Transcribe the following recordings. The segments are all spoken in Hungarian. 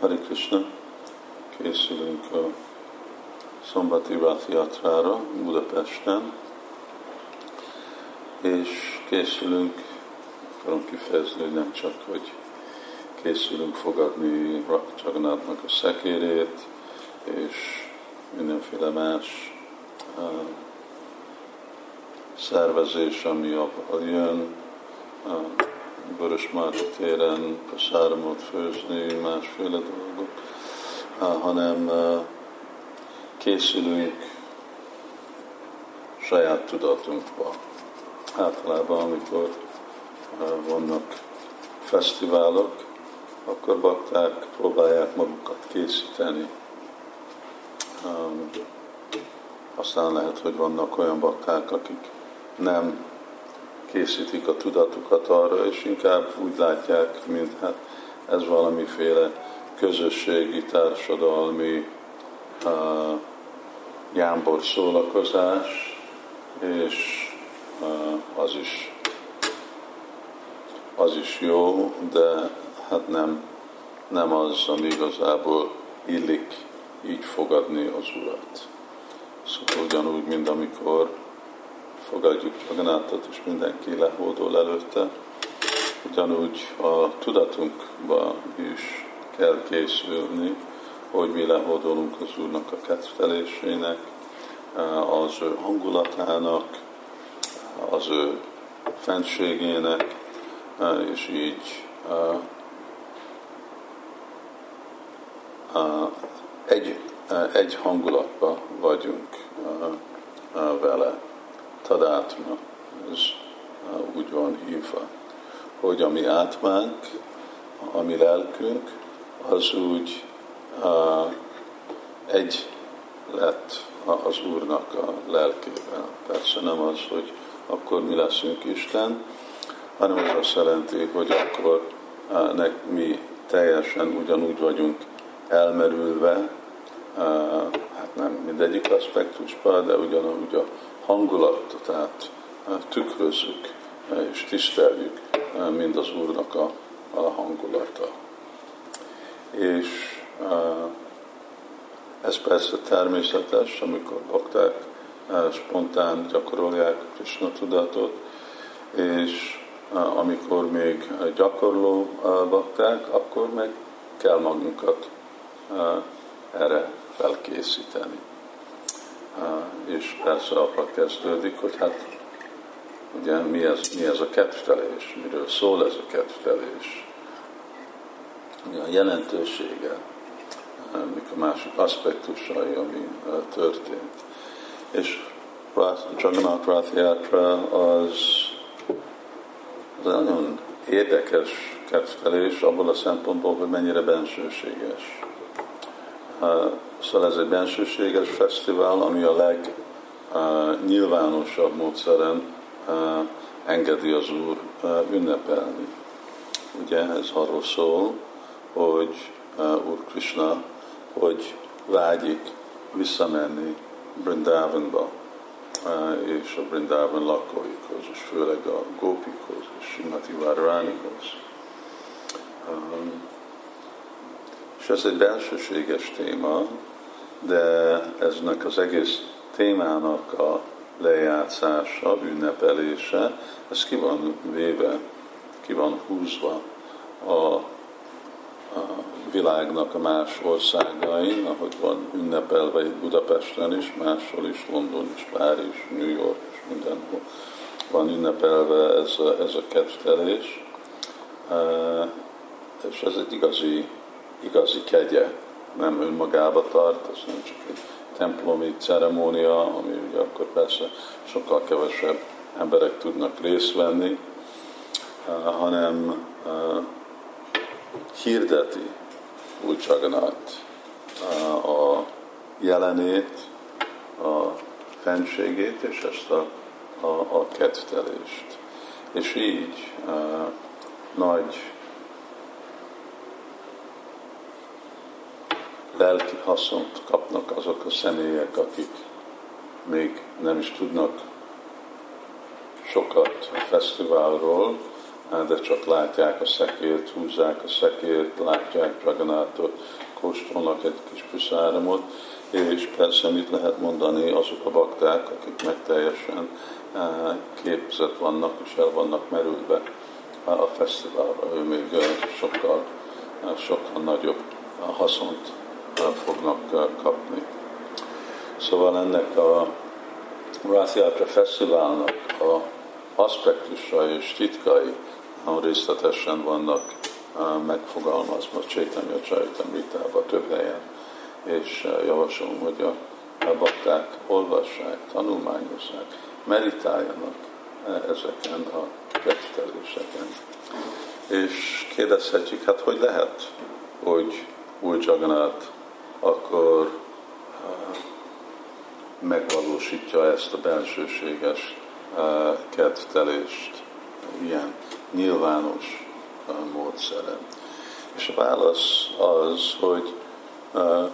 Hari Krishna, készülünk a szombati Jatrára Budapesten, és készülünk, akarom kifejezni, hogy nem csak, hogy készülünk fogadni Csaganátnak a szekérét, és mindenféle más uh, szervezés, ami a, a jön, uh, Vörös Márta téren pasáramot főzni, másféle dolgok, hanem készülünk saját tudatunkba. Általában, amikor vannak fesztiválok, akkor bakták próbálják magukat készíteni. Aztán lehet, hogy vannak olyan bakták, akik nem készítik a tudatukat arra, és inkább úgy látják, mint hát ez valamiféle közösségi, társadalmi uh, jámbor szólakozás, és uh, az is az is jó, de hát nem, nem az, ami igazából illik így fogadni az Urat. Szóval ugyanúgy, mint amikor fogadjuk Jaganátot, és mindenki lehódol előtte, ugyanúgy a tudatunkba is kell készülni, hogy mi lehódolunk az Úrnak a kedvelésének, az ő hangulatának, az ő fenségének, és így egy, egy hangulatban vagyunk vele tadátma, ez úgy van hívva, hogy a mi átmánk, a lelkünk, az úgy uh, egy lett az Úrnak a lelkével. Persze nem az, hogy akkor mi leszünk Isten, hanem az azt jelenti, hogy akkor uh, nek, mi teljesen ugyanúgy vagyunk elmerülve, uh, mindegyik aspektusban, de ugyanúgy a hangulatot át tükrözzük és tiszteljük, mind az Úrnak a, a hangulata. És ez persze természetes, amikor bakták spontán gyakorolják Krishna tudatot, és amikor még gyakorló bakták, akkor meg kell magunkat erre felkészíteni és persze abban kezdődik, hogy hát ugye mi ez, mi ez a kedvtelés, miről szól ez a kedvtelés, mi a jelentősége, mik a másik aspektusai, ami történt. És Jagannath Rathiatra az, az nagyon érdekes kedvtelés abból a szempontból, hogy mennyire bensőséges. Szóval ez egy bensőséges fesztivál, ami a legnyilvánosabb uh, módszeren engedi az Úr ünnepelni. Ugye ez arról szól, hogy Úr Krishna, hogy vágyik visszamenni Brindavanba, és a Brindavan lakóikhoz, és főleg a gópikhoz, és Simati Várvánihoz. Um, és ez egy belsőséges téma, de eznek az egész témának a lejátszása, ünnepelése, ez ki van véve, ki van húzva a, a világnak a más országain, ahogy van ünnepelve itt Budapesten is, máshol is, London is, Párizs, New York és mindenhol van ünnepelve ez a, ez a kedvtelés, és ez egy igazi, igazi kegye. Nem önmagába tart, az nem csak egy templomi ceremónia, ami ugye akkor persze sokkal kevesebb emberek tudnak részt venni, uh, hanem uh, hirdeti Csaganát uh, a jelenét, a fenségét és ezt a, a, a kedvtelést. És így nagy lelki haszont kapnak azok a személyek, akik még nem is tudnak sokat a fesztiválról, de csak látják a szekért, húzzák a szekért, látják Draganátot, kóstolnak egy kis puszáramot, és persze mit lehet mondani azok a bakták, akik meg teljesen képzett vannak, és el vannak merülve a fesztiválra. Ő még sokkal, sokkal nagyobb haszont fognak kapni. Szóval ennek a Rathiatra Fesztiválnak a aspektusa és titkai részletesen vannak megfogalmazva Csaitanya Csaitamritában több helyen, és javaslom, hogy a bakták olvassák, tanulmányozzák, meditáljanak ezeken a ketteléseken. És kérdezhetjük, hát hogy lehet, hogy új Jagannath akkor megvalósítja ezt a bensőséges kedvtelést ilyen nyilvános módszeren. És a válasz az, hogy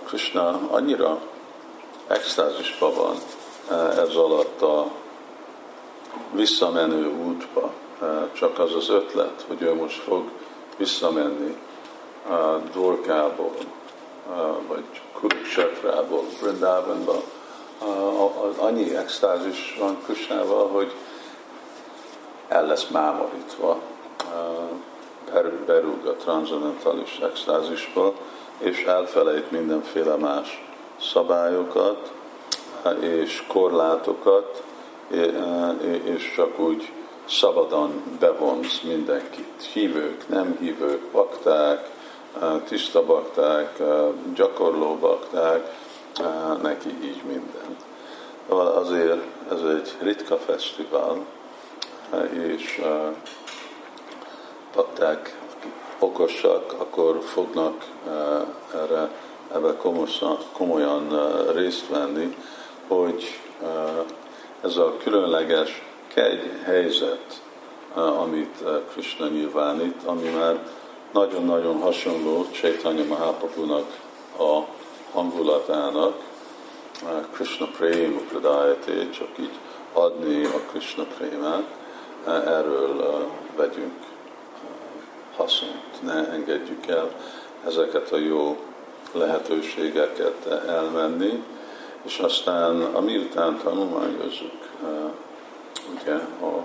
Krishna annyira extázisban van ez alatt a visszamenő útba, csak az az ötlet, hogy ő most fog visszamenni a Dorkából, vagy Kurukshatrából, Brindában, annyi extázis van Krisnával, hogy el lesz mámorítva, berúg a transzendentális extázisba, és elfelejt mindenféle más szabályokat és korlátokat, és csak úgy szabadon bevonz mindenkit. Hívők, nem hívők, bakták, tiszta bakták, gyakorló bakták, neki így minden. Azért ez egy ritka fesztivál, és bakták okosak, akkor fognak erre ebbe komolyan, komolyan részt venni, hogy ez a különleges kegy helyzet, amit Krishna nyilvánít, ami már nagyon-nagyon hasonló Chaitanya Mahaprabhu-nak a hangulatának, Krishna Prema Pradayate, csak így adni a Krishna Prémát, erről vegyünk haszont, ne engedjük el ezeket a jó lehetőségeket elmenni, és aztán amiután tanulmányozzuk ugye a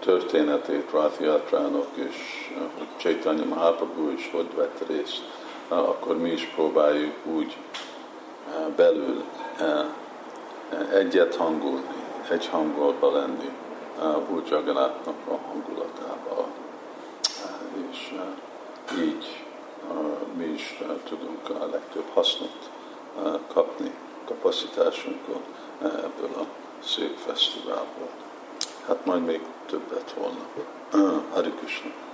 történetét Rathiatrának, és hogy Chaitanya Mahaprabhu is hogy vett részt, akkor mi is próbáljuk úgy belül egyet hangulni, egy hangolba lenni, úgy Jagannathnak a hangulatával. És így mi is tudunk a legtöbb hasznot kapni kapacitásunkon ebből a szép fesztiválból. Hát majd még többet volna. Hari Krishna.